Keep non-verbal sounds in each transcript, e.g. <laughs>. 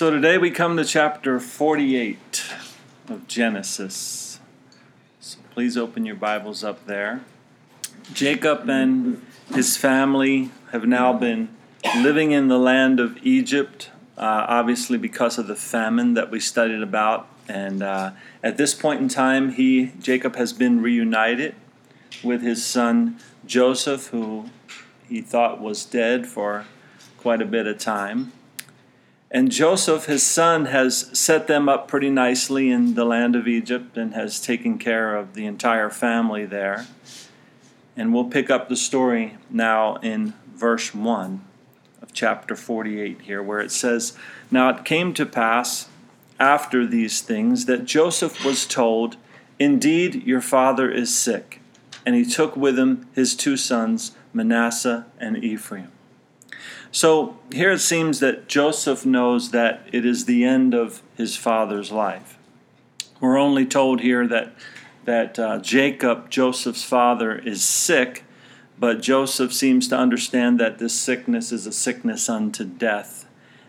So today we come to chapter 48 of Genesis. So please open your Bibles up there. Jacob and his family have now been living in the land of Egypt, uh, obviously because of the famine that we studied about. And uh, at this point in time, he Jacob has been reunited with his son Joseph, who he thought was dead for quite a bit of time. And Joseph, his son, has set them up pretty nicely in the land of Egypt and has taken care of the entire family there. And we'll pick up the story now in verse 1 of chapter 48 here, where it says, Now it came to pass after these things that Joseph was told, Indeed, your father is sick. And he took with him his two sons, Manasseh and Ephraim. So here it seems that Joseph knows that it is the end of his father's life. We're only told here that that uh, Jacob, Joseph's father, is sick, but Joseph seems to understand that this sickness is a sickness unto death,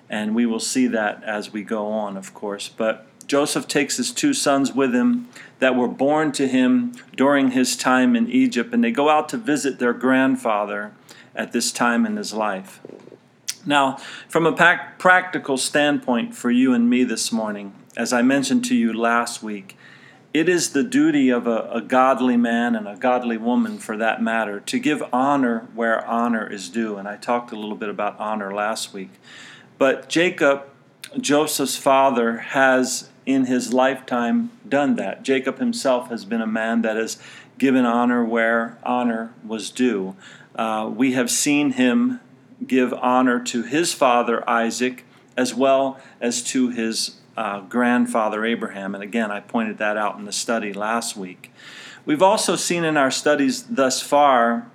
and we will see that as we go on, of course. But Joseph takes his two sons with him that were born to him during his time in Egypt, and they go out to visit their grandfather at this time in his life. Now, from a practical standpoint for you and me this morning, as I mentioned to you last week, it is the duty of a, a, godly man and a godly woman, for that matter, to give honor where honor is due. And I talked a little bit about honor last week. But Jacob, Joseph's father, has in his lifetime done that. Jacob himself has been a man that has given honor where honor was due. Uh, we have seen him give honor to his father Isaac as well as to his uh, grandfather Abraham. And again, I pointed that out in the study last week. We've also seen in our studies thus far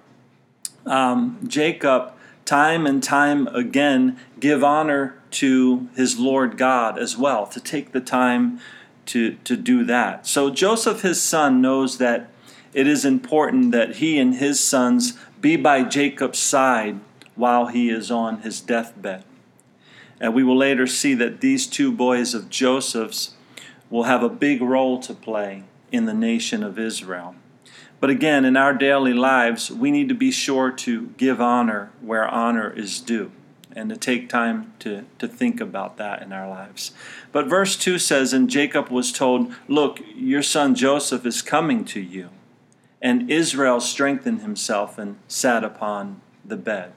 um, Jacob, time and time again, give honor to his Lord God as well, to take the time to, to do that. So Joseph, his son, knows that it is important that he and his sons be by Jacob's side while he is on his deathbed. And we will later see that these two boys of Joseph's will have a big role to play in the nation of Israel. But again, in our daily lives, we need to be sure to give honor where honor is due and to take time to, to think about that in our lives. But verse 2 says, And Jacob was told, Look, your son Joseph is coming to you. And Israel strengthened himself and sat upon the bed.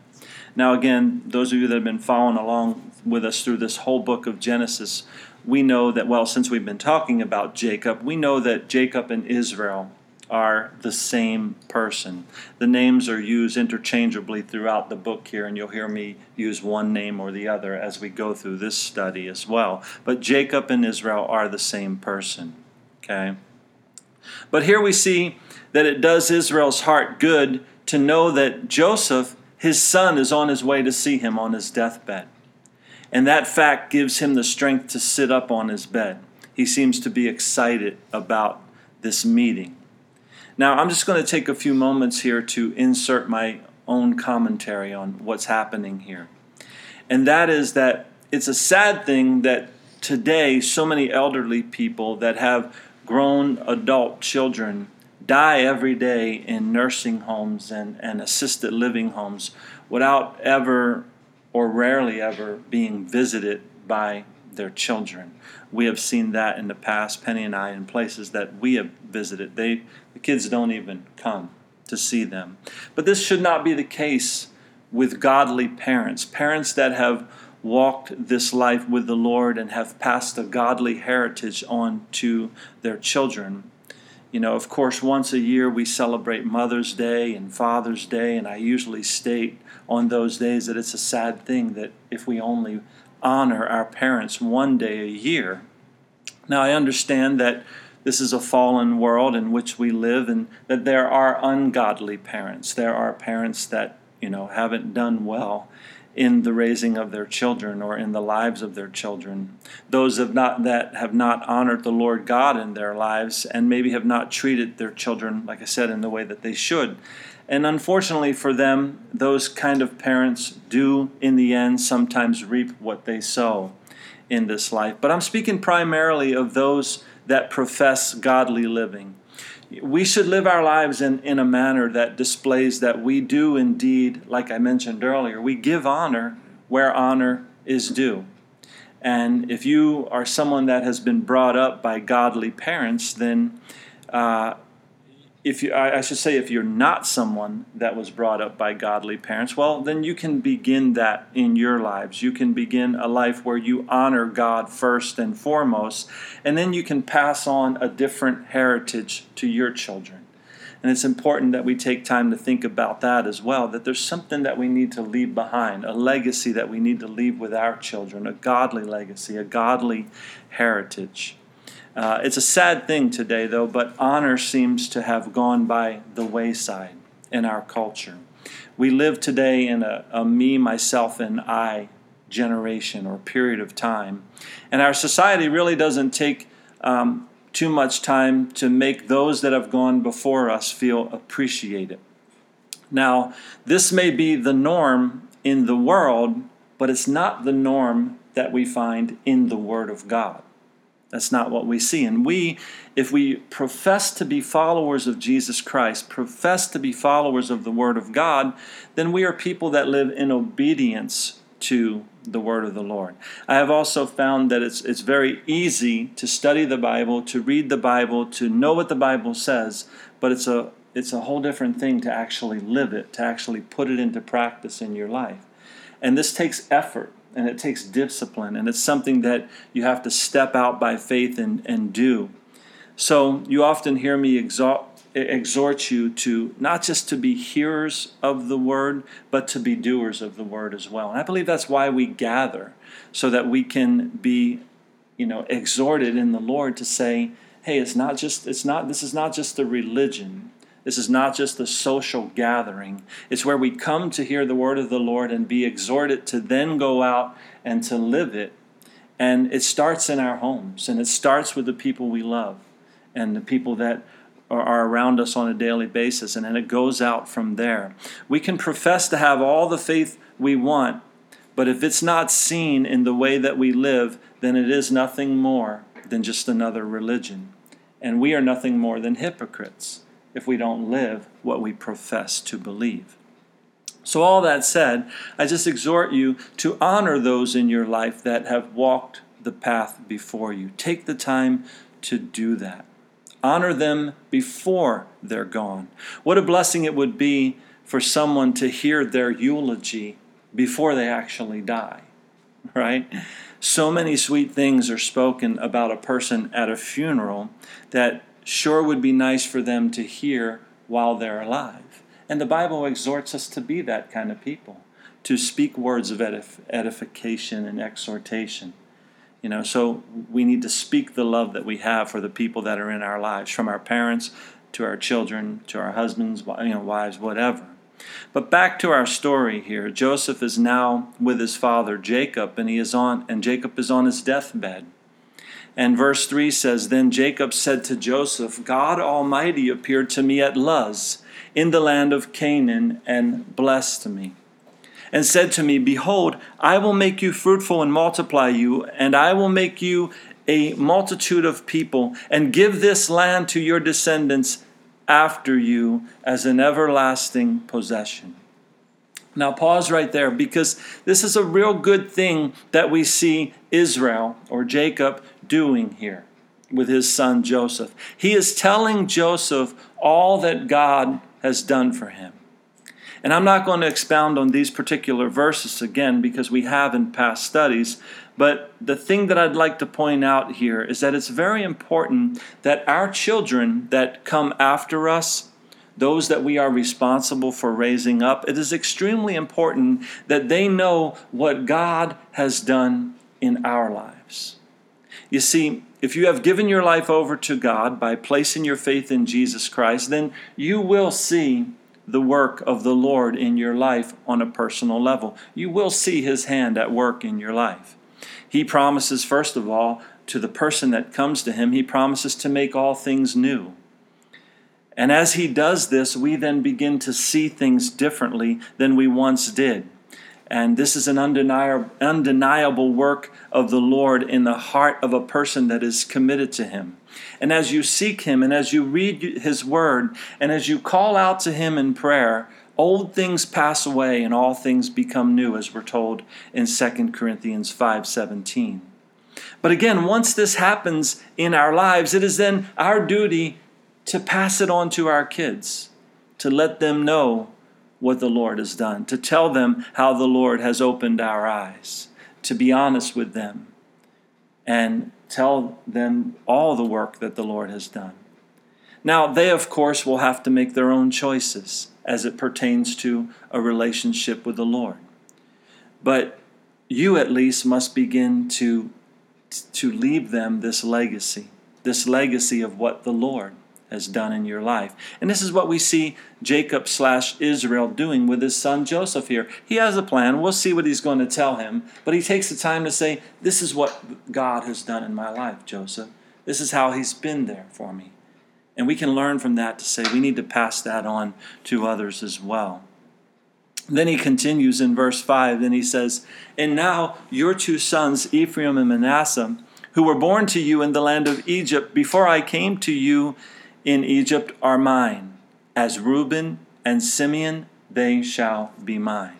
Now, again, those of you that have been following along with us through this whole book of Genesis, we know that, well, since we've been talking about Jacob, we know that Jacob and Israel are the same person. The names are used interchangeably throughout the book here, and you'll hear me use one name or the other as we go through this study as well. But Jacob and Israel are the same person. Okay? But here we see that it does Israel's heart good to know that Joseph his son is on his way to see him on his deathbed. And that fact gives him the strength to sit up on his bed. He seems to be excited about this meeting. Now, I'm just going to take a few moments here to insert my own commentary on what's happening here. And that is that it's a sad thing that today so many elderly people that have grown adult children die every day in nursing homes and, and assisted living homes without ever or rarely ever being visited by their children. We have seen that in the past, Penny and I, in places that we have visited. They, the kids don't even come to see them. But this should not be the case with godly parents, parents that have walked this life with the Lord and have passed a godly heritage on to their children. You know, of course, once a year we celebrate Mother's Day and Father's Day, and I usually state on those days that it's a sad thing that if we only honor our parents one day a year. Now, I understand that this is a fallen world in which we live, and that there are ungodly parents. There are parents that, you know, haven't done well in the raising of their children or in the lives of their children. Those have not, that have not honored the Lord God in their lives and maybe have not treated their children, like I said, in the way that they should. And unfortunately for them, those kind of parents do, in the end, sometimes reap what they sow in this life. But I'm speaking primarily of those that profess godly living. We should live our lives in, in a manner that displays that we do indeed, like I mentioned earlier, we give honor where honor is due. And if you are someone that has been brought up by godly parents, then uh, if you, I should say, if you're not someone that was brought up by godly parents, well, then you can begin that in your lives. You can begin a life where you honor God first and foremost, and then you can pass on a different heritage to your children. And it's important that we take time to think about that as well, that there's something that we need to leave behind, a legacy that we need to leave with our children, a godly legacy, a godly heritage. Uh, it's a sad thing today, though, but honor seems to have gone by the wayside in our culture. We live today in a, a me, myself, and I generation or period of time. And our society really doesn't take um, too much time to make those that have gone before us feel appreciated. Now, this may be the norm in the world, but it's not the norm that we find in the Word of God. That's not what we see. And we, if we profess to be followers of Jesus Christ, profess to be followers of the Word of God, then we are people that live in obedience to the Word of the Lord. I have also found that it's, it's very easy to study the Bible, to read the Bible, to know what the Bible says, but it's a, it's a whole different thing to actually live it, to actually put it into practice in your life. And this takes effort and it takes discipline, and it's something that you have to step out by faith and, and do. So you often hear me exhort you to not just to be hearers of the word, but to be doers of the word as well. And I believe that's why we gather, so that we can be, you know, exhorted in the Lord to say, hey, it's not just, it's not, this is not just a religion. This is not just the social gathering. It's where we come to hear the word of the Lord and be exhorted to then go out and to live it. And it starts in our homes, and it starts with the people we love and the people that are around us on a daily basis, and then it goes out from there. We can profess to have all the faith we want, but if it's not seen in the way that we live, then it is nothing more than just another religion. And we are nothing more than hypocrites if we don't live what we profess to believe. So, all that said, I just exhort you to honor those in your life that have walked the path before you. Take the time to do that. Honor them before they're gone. What a blessing it would be for someone to hear their eulogy before they actually die, right? So many sweet things are spoken about a person at a funeral that sure would be nice for them to hear while they're alive. And the Bible exhorts us to be that kind of people, to speak words of edif- edification and exhortation. You know, so we need to speak the love that we have for the people that are in our lives, from our parents to our children to our husbands, you know, wives, whatever. But back to our story here. Joseph is now with his father Jacob, and he is on, and Jacob is on his deathbed. And verse 3 says Then Jacob said to Joseph, God Almighty appeared to me at Luz in the land of Canaan and blessed me. And said to me, Behold, I will make you fruitful and multiply you, and I will make you a multitude of people, and give this land to your descendants after you as an everlasting possession. Now, pause right there because this is a real good thing that we see Israel or Jacob doing here with his son Joseph. He is telling Joseph all that God has done for him. And I'm not going to expound on these particular verses again because we have in past studies. But the thing that I'd like to point out here is that it's very important that our children that come after us, those that we are responsible for raising up, it is extremely important that they know what God has done in our lives. You see, if you have given your life over to God by placing your faith in Jesus Christ, then you will see the work of the Lord in your life on a personal level. You will see His hand at work in your life. He promises, first of all, to the person that comes to Him, He promises to make all things new. And as he does this, we then begin to see things differently than we once did. And this is an undeniable, undeniable work of the Lord in the heart of a person that is committed to Him. And as you seek Him, and as you read His Word, and as you call out to Him in prayer, old things pass away and all things become new, as we're told in 2 Corinthians 5:17. But again, once this happens in our lives, it is then our duty to pass it on to our kids, to let them know what the Lord has done, to tell them how the Lord has opened our eyes, to be honest with them, and tell them all the work that the Lord has done. Now, they, of course, will have to make their own choices as it pertains to a relationship with the Lord. But you, at least, must begin to, to leave them this legacy, this legacy of what the Lord has done in your life. And this is what we see Jacob slash Israel doing with his son Joseph here. He has a plan. We'll see what he's going to tell him. But he takes the time to say, This is what God has done in my life, Joseph. This is how he's been there for me. And we can learn from that to say we need to pass that on to others as well. Then he continues in verse 5, and he says, And now your two sons, Ephraim and Manasseh, who were born to you in the land of Egypt before I came to you in Egypt are mine. As Reuben and Simeon, they shall be mine.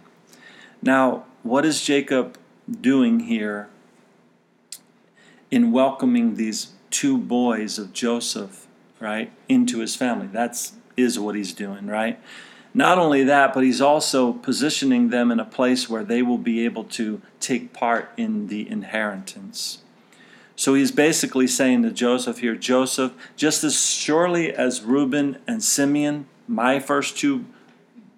Now, what is Jacob doing here in welcoming these two boys of Joseph, right, into his family? That's is what he's doing, right? Not only that, but he's also positioning them in a place where they will be able to take part in the inheritance. So he's basically saying to Joseph here Joseph, just as surely as Reuben and Simeon, my first two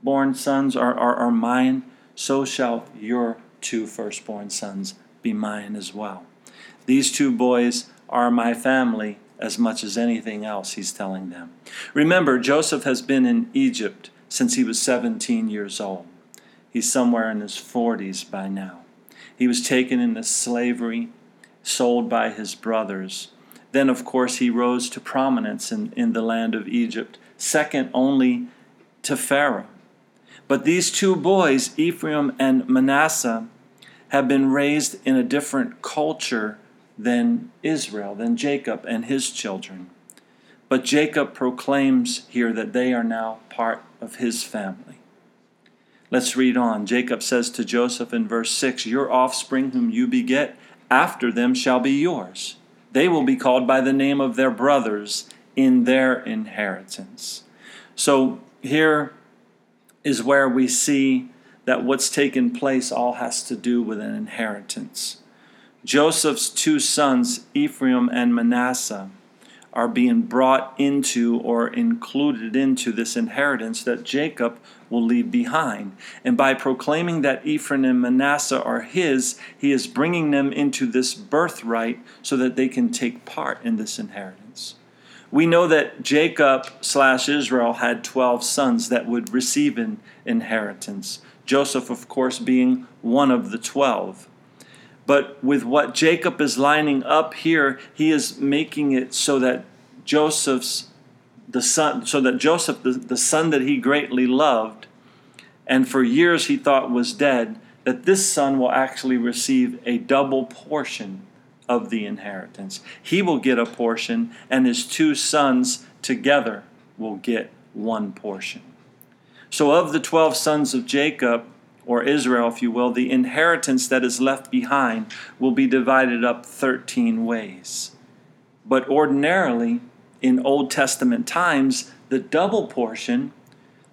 born sons, are, are, are mine, so shall your two firstborn sons be mine as well. These two boys are my family as much as anything else, he's telling them. Remember, Joseph has been in Egypt since he was 17 years old. He's somewhere in his 40s by now. He was taken into slavery sold by his brothers. Then, of course, he rose to prominence in, in the land of Egypt, second only to Pharaoh. But these two boys, Ephraim and Manasseh, have been raised in a different culture than Israel, than Jacob and his children. But Jacob proclaims here that they are now part of his family. Let's read on. Jacob says to Joseph in verse 6 Your offspring, whom you beget, after them shall be yours. They will be called by the name of their brothers in their inheritance. So here is where we see that what's taken place all has to do with an inheritance. Joseph's two sons, Ephraim and Manasseh, are being brought into or included into this inheritance that Jacob will leave behind. And by proclaiming that Ephraim and Manasseh are his, he is bringing them into this birthright so that they can take part in this inheritance. We know that Jacob slash Israel had 12 sons that would receive an inheritance. Joseph, of course, being one of the 12. But with what Jacob is lining up here, he is making it so that Joseph's the son so that Joseph the, the son that he greatly loved and for years he thought was dead that this son will actually receive a double portion of the inheritance. He will get a portion and his two sons together will get one portion. So of the 12 sons of Jacob or Israel, if you will, the inheritance that is left behind will be divided up 13 ways. But ordinarily, in Old Testament times, the double portion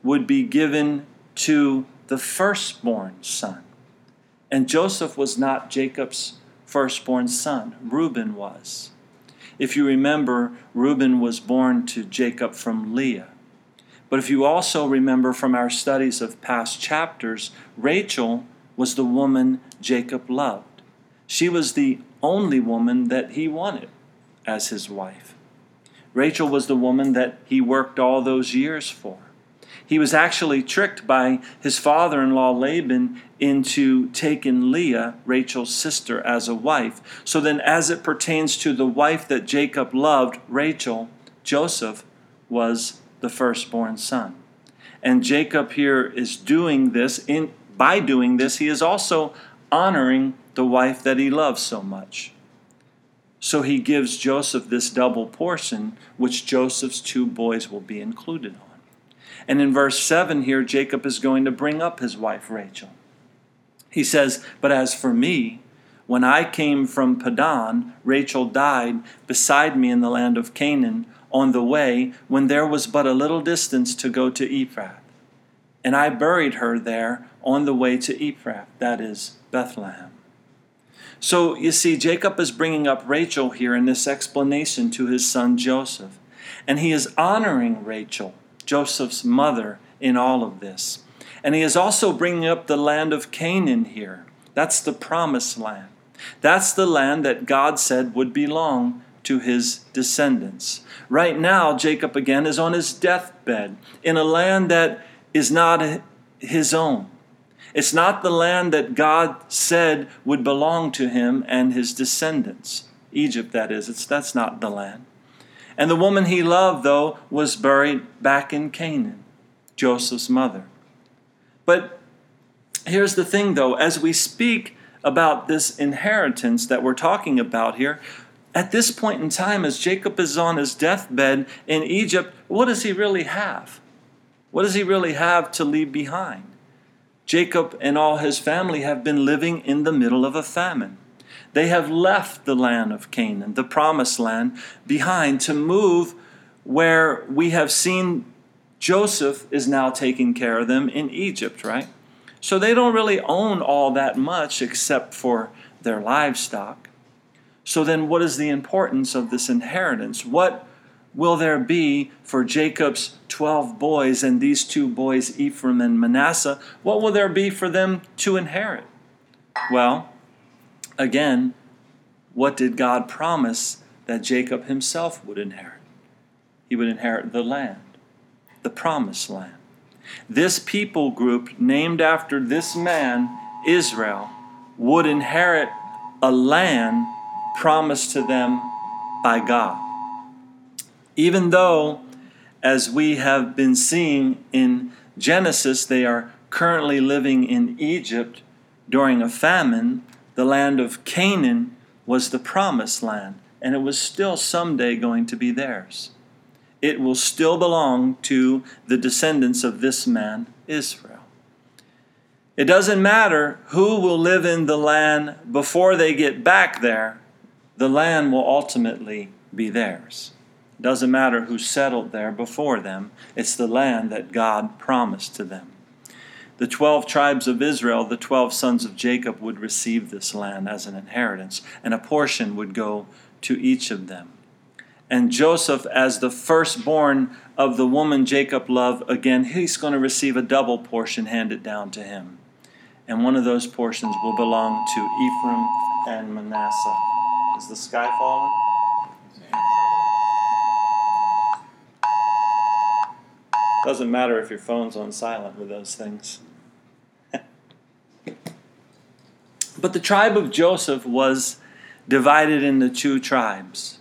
would be given to the firstborn son. And Joseph was not Jacob's firstborn son, Reuben was. If you remember, Reuben was born to Jacob from Leah. But if you also remember from our studies of past chapters, Rachel was the woman Jacob loved. She was the only woman that he wanted as his wife. Rachel was the woman that he worked all those years for. He was actually tricked by his father in law Laban into taking Leah, Rachel's sister, as a wife. So then, as it pertains to the wife that Jacob loved, Rachel, Joseph was the firstborn son. And Jacob here is doing this in by doing this he is also honoring the wife that he loves so much. So he gives Joseph this double portion which Joseph's two boys will be included on. And in verse 7 here Jacob is going to bring up his wife Rachel. He says, "But as for me, when I came from Padan, Rachel died beside me in the land of Canaan on the way when there was but a little distance to go to Ephrath. And I buried her there on the way to Ephrath, that is, Bethlehem. So you see, Jacob is bringing up Rachel here in this explanation to his son Joseph. And he is honoring Rachel, Joseph's mother, in all of this. And he is also bringing up the land of Canaan here. That's the promised land. That's the land that God said would belong to his descendants. Right now, Jacob again is on his deathbed in a land that is not his own. It's not the land that God said would belong to him and his descendants. Egypt, that is. It's, that's not the land. And the woman he loved, though, was buried back in Canaan, Joseph's mother. But here's the thing, though, as we speak about this inheritance that we're talking about here. At this point in time, as Jacob is on his deathbed in Egypt, what does he really have? What does he really have to leave behind? Jacob and all his family have been living in the middle of a famine. They have left the land of Canaan, the promised land, behind to move where we have seen Joseph is now taking care of them in Egypt, right? So they don't really own all that much except for their livestock. So then, what is the importance of this inheritance? What will there be for Jacob's 12 boys and these two boys, Ephraim and Manasseh? What will there be for them to inherit? Well, again, what did God promise that Jacob himself would inherit? He would inherit the land, the promised land. This people group, named after this man, Israel, would inherit a land promised to them by God. Even though, as we have been seeing in Genesis, they are currently living in Egypt during a famine, the land of Canaan was the promised land, and it was still someday going to be theirs it will still belong to the descendants of this man, Israel. It doesn't matter who will live in the land before they get back there, the land will ultimately be theirs. It doesn't matter who settled there before them, it's the land that God promised to them. The 12 tribes of Israel, the 12 sons of Jacob, would receive this land as an inheritance, and a portion would go to each of them and Joseph, as the firstborn of the woman Jacob loved, again, he's going to receive a double portion handed down to him. And one of those portions will belong to Ephraim and Manasseh. Is the sky falling? Doesn't matter if your phone's on silent with those things. <laughs> but the tribe of Joseph was divided into two tribes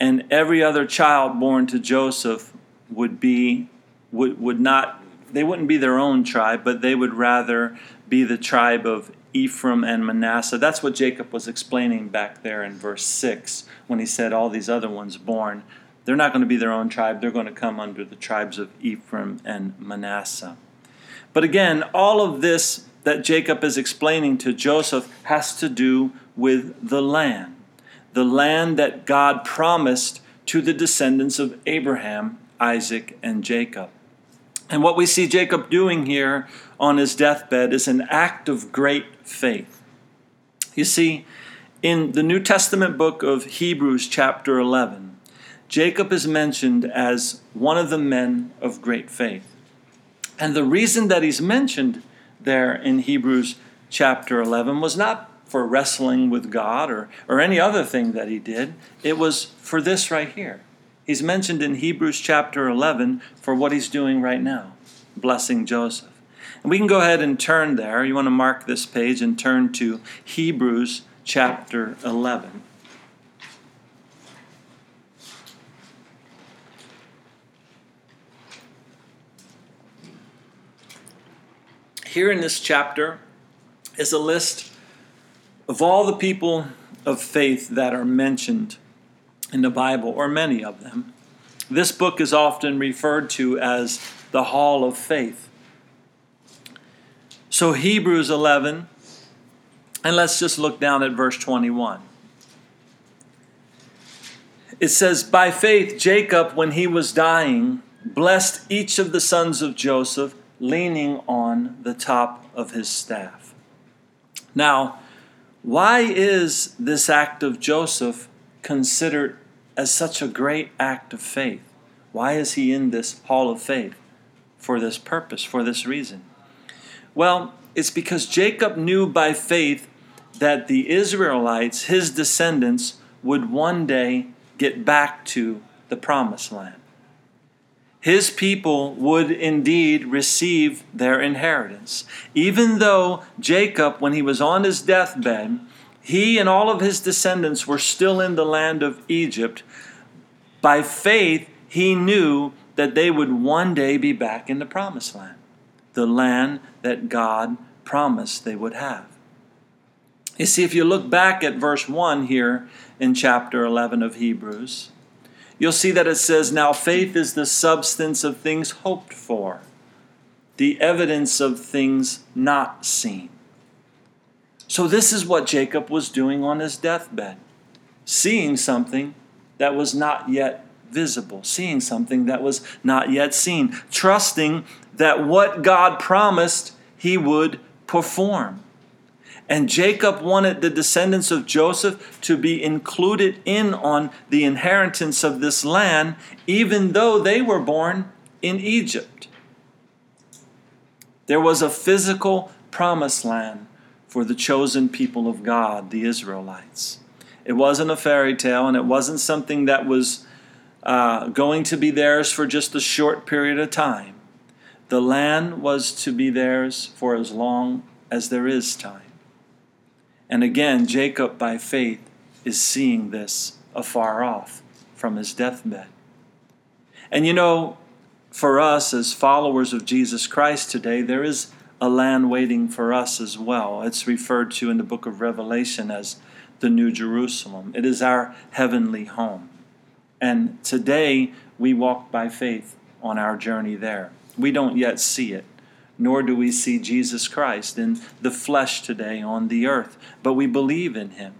and every other child born to Joseph would be would, would not they wouldn't be their own tribe, but they would rather be the tribe of Ephraim and Manasseh. That's what Jacob was explaining back there in verse 6 when he said all these other ones born, they're not going to be their own tribe, they're going to come under the tribes of Ephraim and Manasseh. But again, all of this that Jacob is explaining to Joseph has to do with the land the land that God promised to the descendants of Abraham, Isaac, and Jacob. And what we see Jacob doing here on his deathbed is an act of great faith. You see, in the New Testament book of Hebrews, chapter 11, Jacob is mentioned as one of the men of great faith. And the reason that he's mentioned there in Hebrews chapter 11 was not for wrestling with God or, or any other thing that he did. It was for this right here. He's mentioned in Hebrews chapter 11 for what he's doing right now, blessing Joseph. And we can go ahead and turn there. You want to mark this page and turn to Hebrews chapter 11. Here in this chapter is a list of all the people of faith that are mentioned in the Bible, or many of them. This book is often referred to as the Hall of Faith. So, Hebrews 11, and let's just look down at verse 21. It says, By faith, Jacob, when he was dying, blessed each of the sons of Joseph, leaning on the top of his staff. Now, why is this act of Joseph considered as such a great act of faith? Why is he in this hall of faith? For this purpose, for this reason. Well, it's because Jacob knew by faith that the Israelites, his descendants, would one day get back to the promised land. His people would indeed receive their inheritance. Even though Jacob, when he was on his deathbed, he and all of his descendants were still in the land of Egypt, by faith, he knew that they would one day be back in the promised land, the land that God promised they would have. You see, if you look back at verse 1 here in chapter 11 of Hebrews, you'll see that it says, Now faith is the substance of things hoped for, the evidence of things not seen. So, this is what Jacob was doing on his deathbed, seeing something that was not yet visible, seeing something that was not yet seen, trusting that what God promised he would perform. And Jacob wanted the descendants of Joseph to be included in on the inheritance of this land, even though they were born in Egypt. There was a physical promised land for the chosen people of God, the Israelites. It wasn't a fairy tale, and it wasn't something that was uh, going to be theirs for just a short period of time. The land was to be theirs for as long as there is time. And again, Jacob, by faith, is seeing this afar off from his deathbed. And you know, for us as followers of Jesus Christ today, there is a land waiting for us as well. It's referred to in the book of Revelation as the New Jerusalem. It is our heavenly home. And today we walk by faith on our journey there. We don't yet see it nor do we see Jesus Christ in the flesh today on the earth, but we believe in him.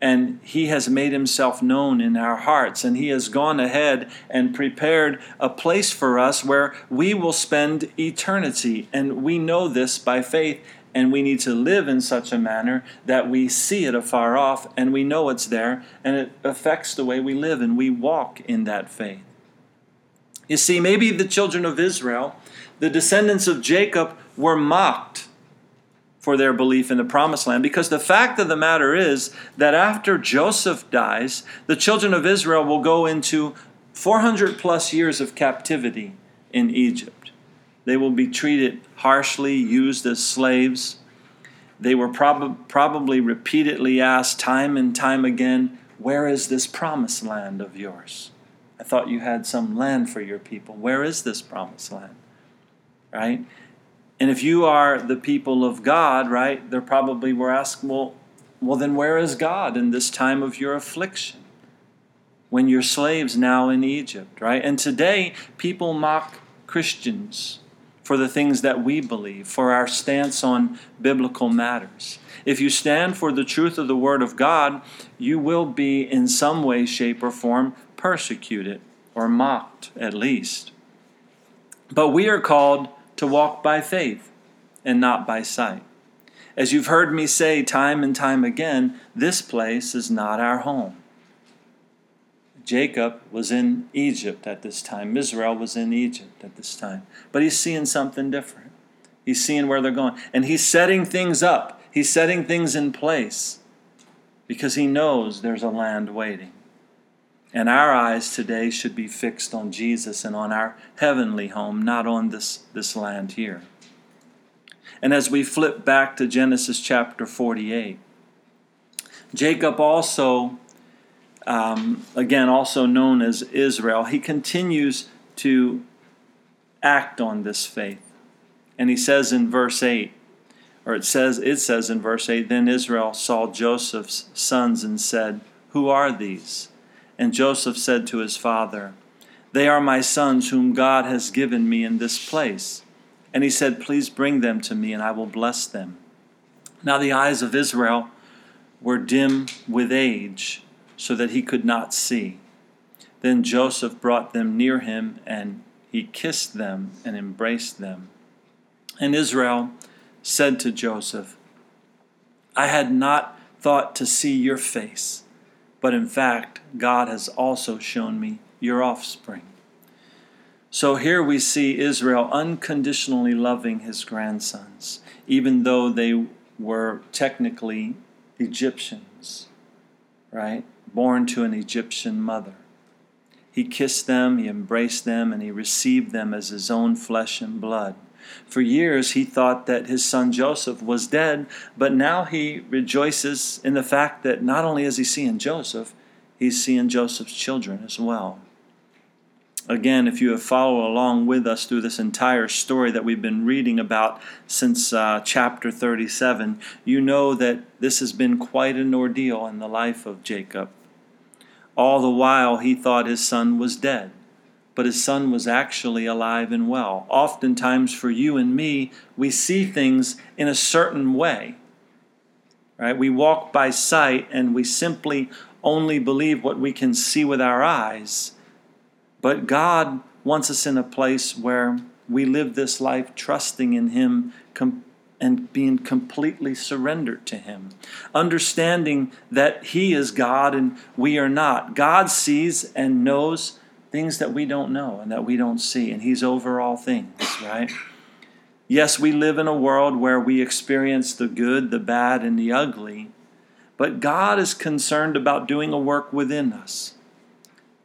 And he has made himself known in our hearts, and he has gone ahead and prepared a place for us where we will spend eternity. And we know this by faith, and we need to live in such a manner that we see it afar off and we know it's there, and it affects the way we live, and we walk in that faith. You see, maybe the children of Israel the descendants of Jacob were mocked for their belief in the promised land because the fact of the matter is that after Joseph dies, the children of Israel will go into 400 plus years of captivity in Egypt. They will be treated harshly, used as slaves. They were prob- probably repeatedly asked time and time again, Where is this promised land of yours? I thought you had some land for your people. Where is this promised land? right? And if you are the people of God, right, they're probably were asked, well, well, then where is God in this time of your affliction? When you're slaves now in Egypt, right? And today, people mock Christians for the things that we believe, for our stance on biblical matters. If you stand for the truth of the Word of God, you will be in some way, shape, or form persecuted or mocked, at least. But we are called to walk by faith and not by sight. As you've heard me say time and time again, this place is not our home. Jacob was in Egypt at this time. Israel was in Egypt at this time. But he's seeing something different. He's seeing where they're going. And he's setting things up, he's setting things in place because he knows there's a land waiting. And our eyes today should be fixed on Jesus and on our heavenly home, not on this, this land here. And as we flip back to Genesis chapter 48, Jacob also, um, again, also known as Israel, he continues to act on this faith. And he says in verse 8, or it says it says in verse 8, then Israel saw Joseph's sons and said, "Who are these?" And Joseph said to his father, "They are my sons whom God has given me in this place." And he said, "Please bring them to me and I will bless them." Now the eyes of Israel were dim with age, so that he could not see. Then Joseph brought them near him, and he kissed them and embraced them. And Israel said to Joseph, I had not thought to see your face, but in fact, God has also shown me your offspring. So here we see Israel unconditionally loving his grandsons, even though they were technically Egyptians, right? Born to an Egyptian mother. He kissed them, he embraced them, and he received them as his own flesh and blood. For years, he thought that his son Joseph was dead, but now he rejoices in the fact that not only is he seeing Joseph, he's seeing Joseph's children as well. Again, if you have followed along with us through this entire story that we've been reading about since uh, chapter 37, you know that this has been quite an ordeal in the life of Jacob. All the while, he thought his son was dead but his son was actually alive and well. Oftentimes, for you and me, we see things in a certain way. Right? We walk by sight and we simply only believe what we can see with our eyes. But God wants us in a place where we live this life trusting in Him and being completely surrendered to Him, understanding that He is God and we are not. God sees and knows things that we don't know and that we don't see, and He's over all things, right? Yes, we live in a world where we experience the good, the bad, and the ugly, but God is concerned about doing a work within us.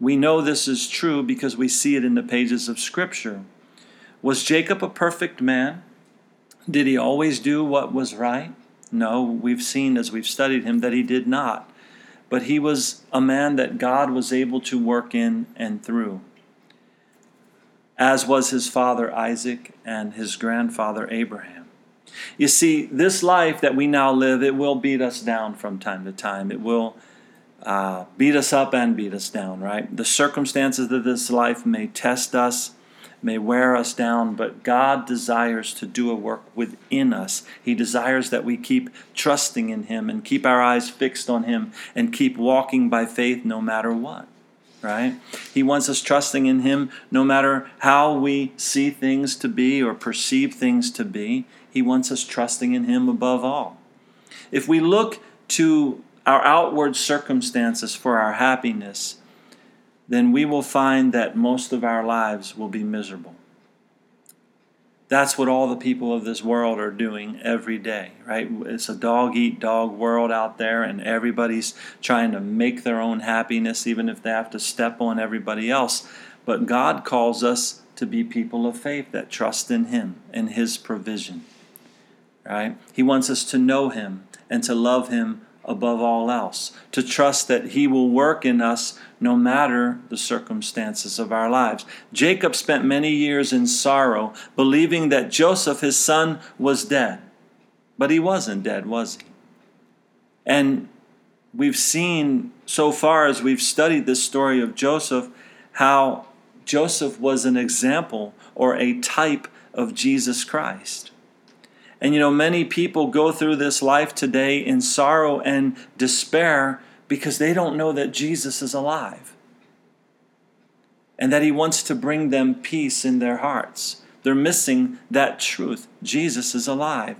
We know this is true because we see it in the pages of Scripture. Was Jacob a perfect man? Did he always do what was right? No, we've seen as we've studied him that he did not but he was a man that God was able to work in and through, as was his father Isaac and his grandfather Abraham. You see, this life that we now live, it will beat us down from time to time. It will uh, beat us up and beat us down, right? The circumstances of this life may test us may wear us down, but God desires to do a work within us. He desires that we keep trusting in Him and keep our eyes fixed on Him and keep walking by faith no matter what, right? He wants us trusting in Him no matter how we see things to be or perceive things to be. He wants us trusting in Him above all. If we look to our outward circumstances for our happiness, then we will find that most of our lives will be miserable. That's what all the people of this world are doing every day, right? It's a dog eat dog world out there, and everybody's trying to make their own happiness, even if they have to step on everybody else. But God calls us to be people of faith that trust in Him and His provision, right? He wants us to know Him and to love Him above all else, to trust that He will work in us no matter the circumstances of our lives. Jacob spent many years in sorrow, believing that Joseph, his son, was dead. But he wasn't dead, was he? And we've seen so far as we've studied this story of Joseph how Joseph was an example or a type of Jesus Christ. And you know, many people go through this life today in sorrow and despair because they don't know that Jesus is alive and that He wants to bring them peace in their hearts. They're missing that truth. Jesus is alive,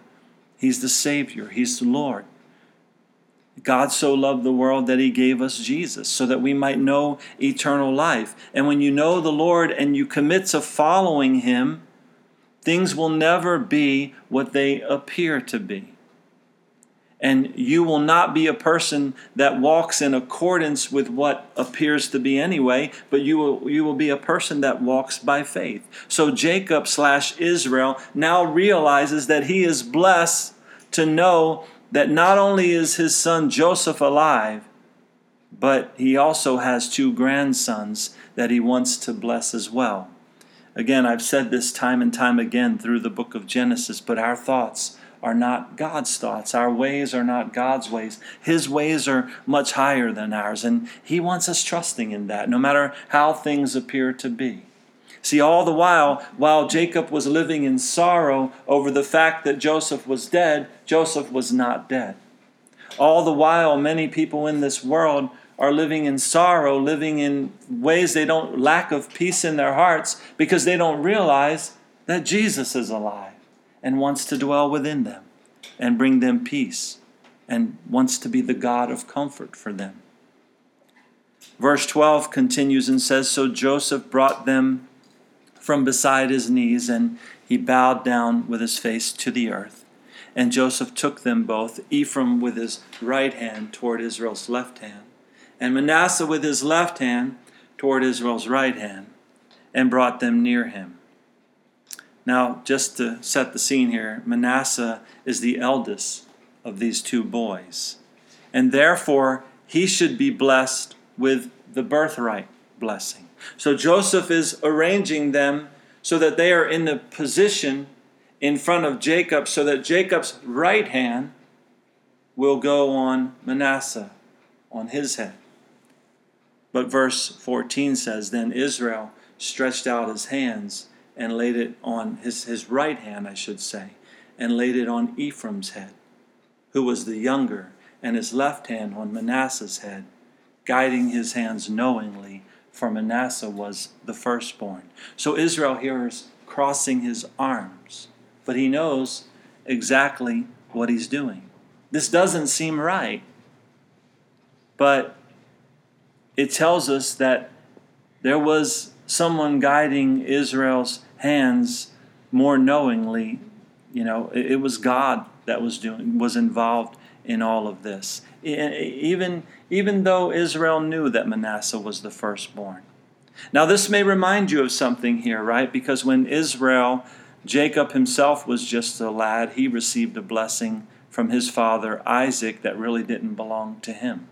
He's the Savior, He's the Lord. God so loved the world that he gave us Jesus so that we might know eternal life. And when you know the Lord and you commit to following him, Things will never be what they appear to be. And you will not be a person that walks in accordance with what appears to be anyway, but you will, you will be a person that walks by faith. So Jacob slash Israel now realizes that he is blessed to know that not only is his son Joseph alive, but he also has two grandsons that he wants to bless as well. Again, I've said this time and time again through the book of Genesis, but our thoughts are not God's thoughts. Our ways are not God's ways. His ways are much higher than ours, and He wants us trusting in that, no matter how things appear to be. See, all the while, while Jacob was living in sorrow over the fact that Joseph was dead, Joseph was not dead. All the while, many people in this world are living in sorrow, living in ways they don't lack of peace in their hearts because they don't realize that Jesus is alive and wants to dwell within them and bring them peace and wants to be the God of comfort for them. Verse 12 continues and says So Joseph brought them from beside his knees, and he bowed down with his face to the earth. And Joseph took them both, Ephraim with his right hand toward Israel's left hand, and Manasseh with his left hand toward Israel's right hand, and brought them near him. Now, just to set the scene here, Manasseh is the eldest of these two boys, and therefore he should be blessed with the birthright blessing. So Joseph is arranging them so that they are in the position in front of Jacob, so that Jacob's right hand will go on Manasseh, on his head. But verse 14 says, Then Israel stretched out his hands and laid it on his, his right hand, I should say, and laid it on Ephraim's head, who was the younger, and his left hand on Manasseh's head, guiding his hands knowingly, for Manasseh was the firstborn. So Israel here is crossing his arms, but he knows exactly what he's doing. This doesn't seem right, but it tells us that there was someone guiding Israel's hands more knowingly. You know, it, was God that was doing was involved in all of this. Even even though Israel knew that Manasseh was the firstborn. Now this may remind you of something here, right? Because when Israel Jacob himself was just a lad, he received a blessing from his father Isaac that really didn't belong to him.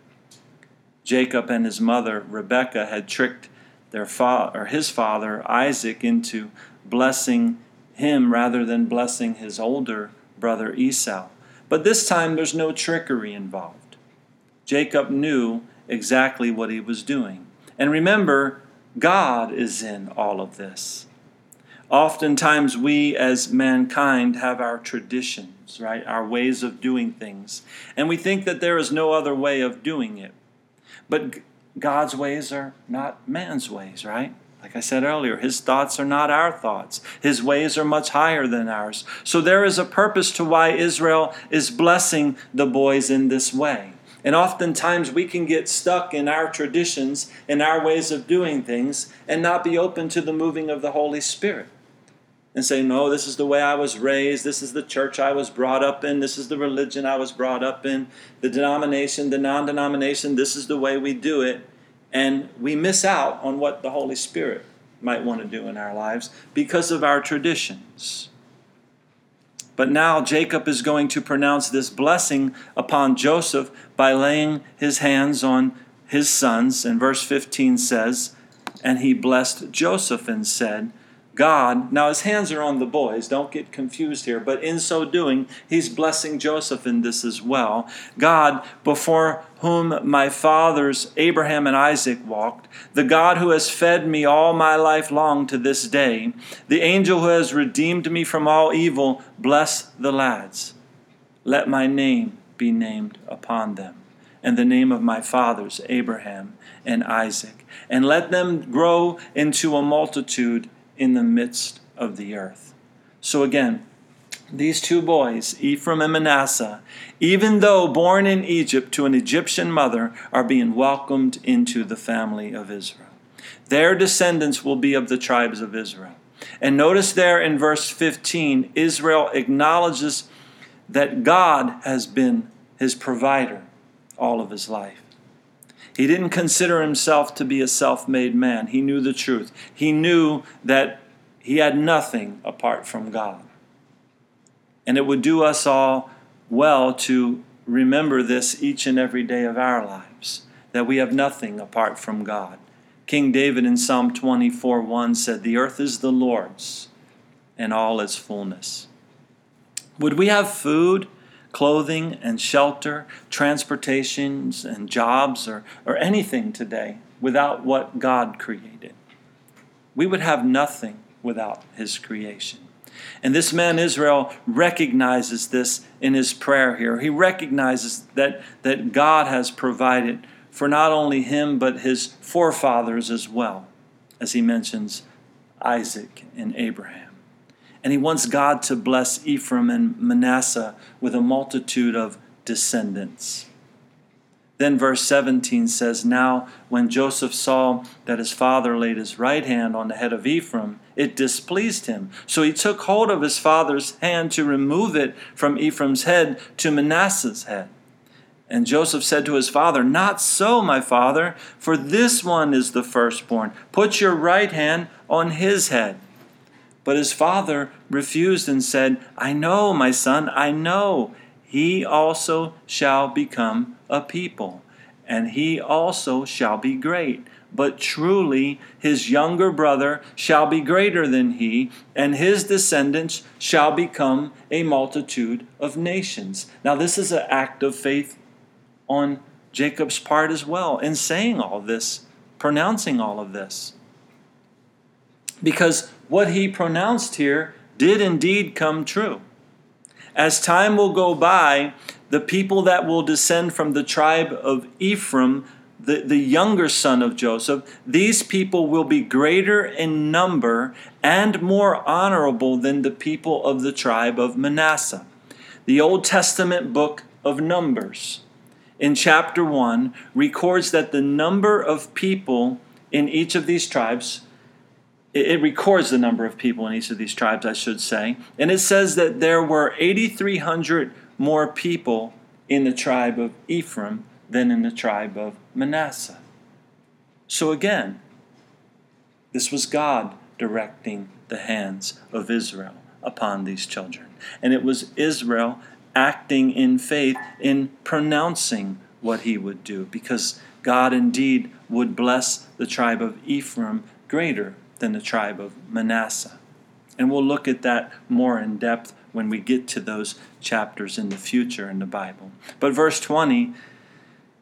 Jacob and his mother Rebekah had tricked their father or his father Isaac into blessing him rather than blessing his older brother Esau. But this time there's no trickery involved. Jacob knew exactly what he was doing. And remember, God is in all of this. Oftentimes, we as mankind have our traditions, right? Our ways of doing things. And we think that there is no other way of doing it. But God's ways are not man's ways, right? Like I said earlier, his thoughts are not our thoughts. His ways are much higher than ours. So there is a purpose to why Israel is blessing the boys in this way. And oftentimes we can get stuck in our traditions and our ways of doing things and not be open to the moving of the Holy Spirit. And say, no, this is the way I was raised. This is the church I was brought up in. This is the religion I was brought up in. The denomination, the non denomination, this is the way we do it and we miss out on what the Holy Spirit might want to do in our lives because of our traditions. But now Jacob is going to pronounce this blessing upon Joseph by laying his hands on his sons. And verse 15 says, And he blessed Joseph and said, God, now his hands are on the boys, don't get confused here, but in so doing, he's blessing Joseph in this as well. God, before whom my fathers Abraham and Isaac walked, the God who has fed me all my life long to this day, the angel who has redeemed me from all evil, bless the lads. Let my name be named upon them, and the name of my fathers Abraham and Isaac, and let them grow into a multitude in the midst of the earth. So again, these two boys, Ephraim and Manasseh, even though born in Egypt to an Egyptian mother, are being welcomed into the family of Israel. Their descendants will be of the tribes of Israel. And notice there in verse 15, Israel acknowledges that God has been his provider all of his life. He didn't consider himself to be a self made man. He knew the truth. He knew that he had nothing apart from God. And it would do us all well to remember this each and every day of our lives that we have nothing apart from God. King David in Psalm 24 1 said, The earth is the Lord's and all its fullness. Would we have food, clothing, and shelter, transportations, and jobs, or, or anything today without what God created? We would have nothing without His creation. And this man Israel recognizes this in his prayer here. He recognizes that, that God has provided for not only him, but his forefathers as well, as he mentions Isaac and Abraham. And he wants God to bless Ephraim and Manasseh with a multitude of descendants. Then verse 17 says, Now when Joseph saw that his father laid his right hand on the head of Ephraim, it displeased him. So he took hold of his father's hand to remove it from Ephraim's head to Manasseh's head. And Joseph said to his father, Not so, my father, for this one is the firstborn. Put your right hand on his head. But his father refused and said, I know, my son, I know. He also shall become a people, and he also shall be great. But truly his younger brother shall be greater than he, and his descendants shall become a multitude of nations. Now, this is an act of faith on Jacob's part as well in saying all this, pronouncing all of this. Because what he pronounced here did indeed come true. As time will go by, the people that will descend from the tribe of Ephraim, the, the younger son of Joseph, these people will be greater in number and more honorable than the people of the tribe of Manasseh. The Old Testament book of Numbers, in chapter 1, records that the number of people in each of these tribes it records the number of people in each of these tribes, I should say. And it says that there were 8,300 more people in the tribe of Ephraim than in the tribe of Manasseh. So again, this was God directing the hands of Israel upon these children. And it was Israel acting in faith in pronouncing what he would do, because God indeed would bless the tribe of Ephraim greater than the tribe of Manasseh. And we'll look at that more in depth when we get to those chapters in the future in the Bible. But verse 20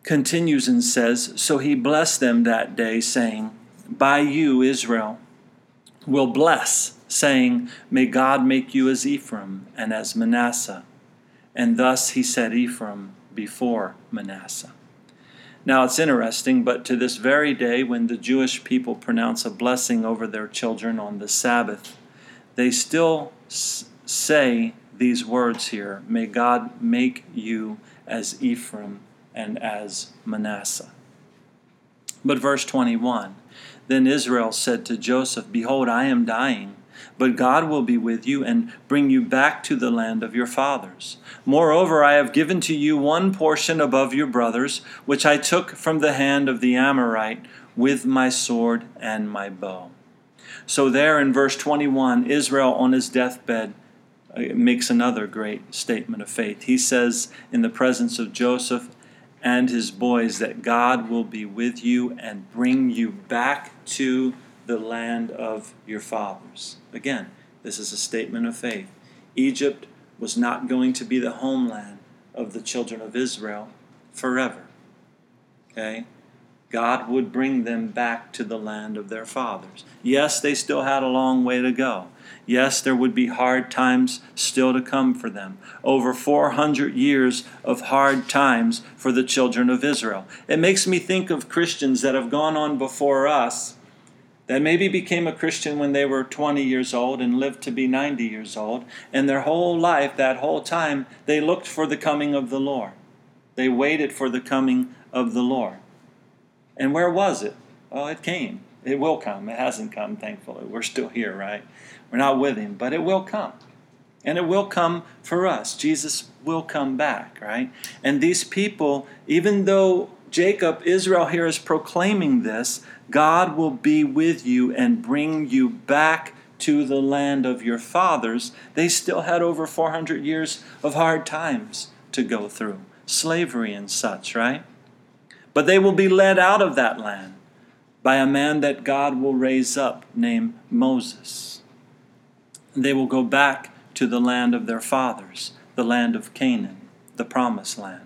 continues and says So he blessed them that day, saying, By you, Israel, will bless, saying, May God make you as Ephraim and as Manasseh. And thus he set Ephraim before Manasseh. Now it's interesting, but to this very day, when the Jewish people pronounce a blessing over their children on the Sabbath, they still say these words here May God make you as Ephraim and as Manasseh. But verse 21 Then Israel said to Joseph, Behold, I am dying. But God will be with you and bring you back to the land of your fathers. Moreover, I have given to you one portion above your brothers, which I took from the hand of the Amorite with my sword and my bow. So, there in verse 21, Israel on his deathbed uh, makes another great statement of faith. He says, in the presence of Joseph and his boys, that God will be with you and bring you back to the land of your fathers. Again, this is a statement of faith. Egypt was not going to be the homeland of the children of Israel forever. Okay? God would bring them back to the land of their fathers. Yes, they still had a long way to go. Yes, there would be hard times still to come for them. Over 400 years of hard times for the children of Israel. It makes me think of Christians that have gone on before us that maybe became a Christian when they were 20 years old and lived to be 90 years old, and their whole life, that whole time, they looked for the coming of the Lord. They waited for the coming of the Lord. And where was it? Well, it came. It will come. It hasn't come, thankfully. We're still here, right? We're not with Him, but it will come. And it will come for us. Jesus will come back, right? And these people, even though Jacob, Israel here is proclaiming this, God will be with you and bring you back to the land of your fathers. They still had over 400 years of hard times to go through, slavery and such, right? But they will be led out of that land by a man that God will raise up named Moses. They will go back to the land of their fathers, the land of Canaan, the promised land.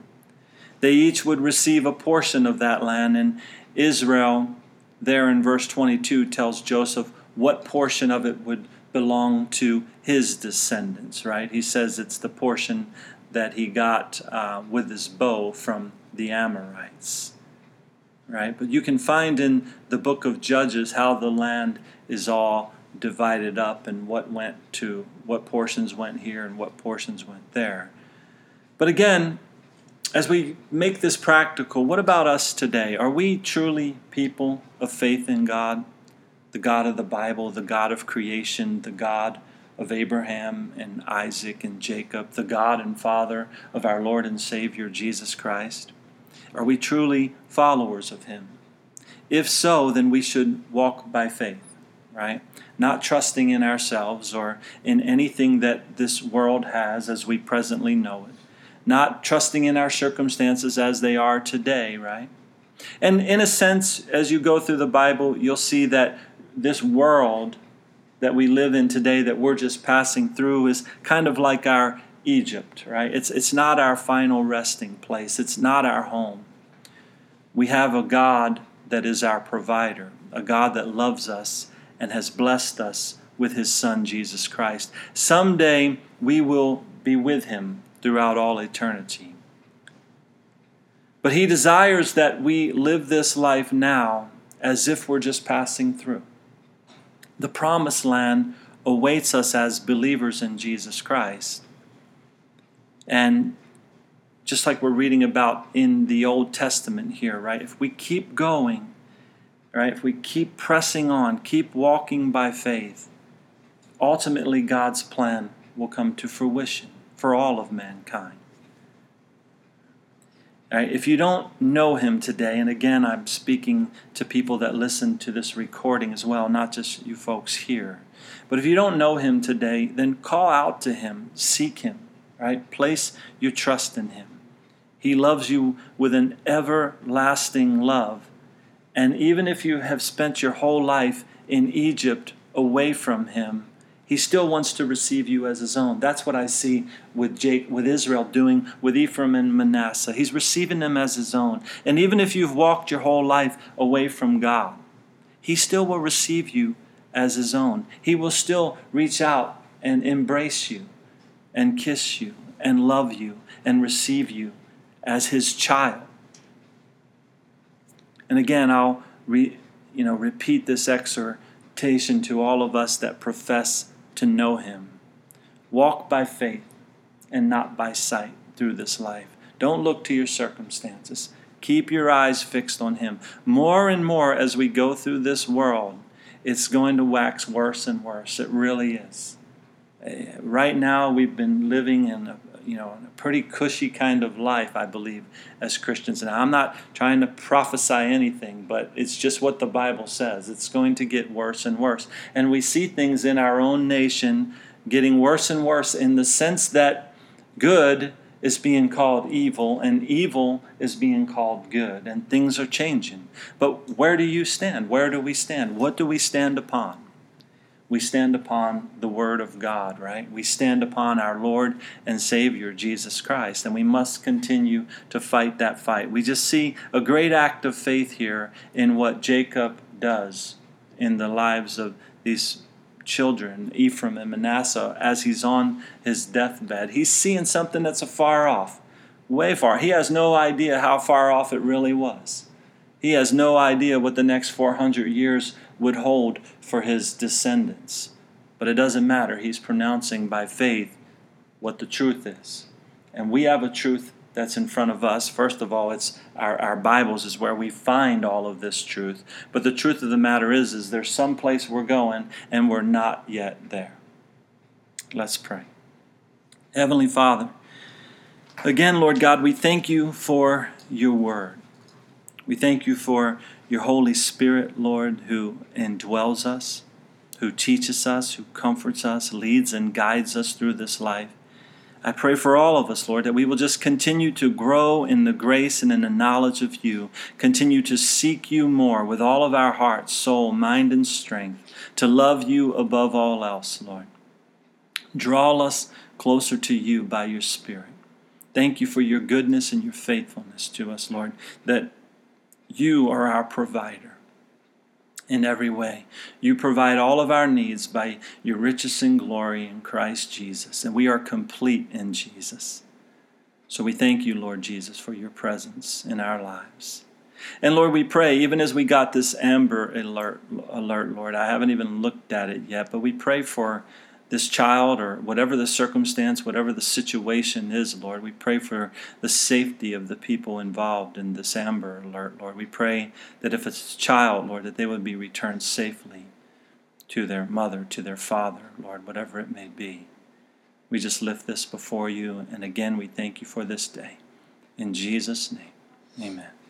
They each would receive a portion of that land, and Israel, there in verse 22, tells Joseph what portion of it would belong to his descendants, right? He says it's the portion that he got uh, with his bow from the Amorites right? But you can find in the book of Judges how the land is all divided up and what went to what portions went here and what portions went there. But again, as we make this practical, what about us today? Are we truly people of faith in God? The God of the Bible, the God of creation, the God of Abraham and Isaac and Jacob, the God and Father of our Lord and Savior Jesus Christ? Are we truly followers of Him? If so, then we should walk by faith, right? Not trusting in ourselves or in anything that this world has as we presently know it. Not trusting in our circumstances as they are today, right? And in a sense, as you go through the Bible, you'll see that this world that we live in today, that we're just passing through, is kind of like our Egypt, right? It's, it's not our final resting place, it's not our home. We have a God that is our provider, a God that loves us and has blessed us with his Son, Jesus Christ. Someday we will be with him throughout all eternity. But he desires that we live this life now as if we're just passing through. The promised land awaits us as believers in Jesus Christ. And just like we're reading about in the Old Testament here, right? If we keep going, right? If we keep pressing on, keep walking by faith, ultimately God's plan will come to fruition for all of mankind. If you don't know him today, and again, I'm speaking to people that listen to this recording as well, not just you folks here. But if you don't know him today, then call out to him, seek him, right? Place your trust in Him. He loves you with an everlasting love. And even if you have spent your whole life in Egypt away from Him, He still wants to receive you as His own. That's what I see with Jake, with Israel doing with Ephraim and Manasseh. He's receiving them as His own. And even if you've walked your whole life away from God, He still will receive you as His own. He will still reach out and embrace you and kiss you and love you and receive you as his child. And again, I'll re, you know, repeat this exhortation to all of us that profess to know him. Walk by faith and not by sight through this life. Don't look to your circumstances. Keep your eyes fixed on him. More and more as we go through this world, it's going to wax worse and worse. It really is. Uh, right now we've been living in a you know a pretty cushy kind of life i believe as christians. And i'm not trying to prophesy anything but it's just what the bible says. It's going to get worse and worse. And we see things in our own nation getting worse and worse in the sense that good is being called evil and evil is being called good and things are changing. But where do you stand? Where do we stand? What do we stand upon we stand upon the Word of God, right? We stand upon our Lord and Savior, Jesus Christ, and we must continue to fight that fight. We just see a great act of faith here in what Jacob does in the lives of these children, Ephraim and Manasseh, as he's on his deathbed. He's seeing something that's afar off, way far. He has no idea how far off it really was. He has no idea what the next 400 years would hold for his descendants. But it doesn't matter. He's pronouncing by faith what the truth is. And we have a truth that's in front of us. First of all, it's our, our Bibles is where we find all of this truth. But the truth of the matter is, is there's some place we're going and we're not yet there. Let's pray. Heavenly Father, again, Lord God, we thank you for your word. We thank you for your Holy Spirit, Lord, who indwells us, who teaches us, who comforts us, leads and guides us through this life. I pray for all of us, Lord, that we will just continue to grow in the grace and in the knowledge of you, continue to seek you more with all of our heart, soul, mind, and strength, to love you above all else, Lord. Draw us closer to you by your Spirit. Thank you for your goodness and your faithfulness to us, Lord, that you are our provider in every way. You provide all of our needs by your riches and glory in Christ Jesus, and we are complete in Jesus. So we thank you, Lord Jesus, for your presence in our lives. And Lord, we pray, even as we got this Amber alert, alert, Lord, I haven't even looked at it yet, but we pray for this child or whatever the circumstance, whatever the situation is, Lord. We pray for the safety of the people involved in this Amber Alert, Lord. We pray that if it's a child, Lord, that they would be returned safely to their mother, to their father, Lord, whatever it may be. We just lift this before you, and again, we thank you for this day. In Jesus' name, amen.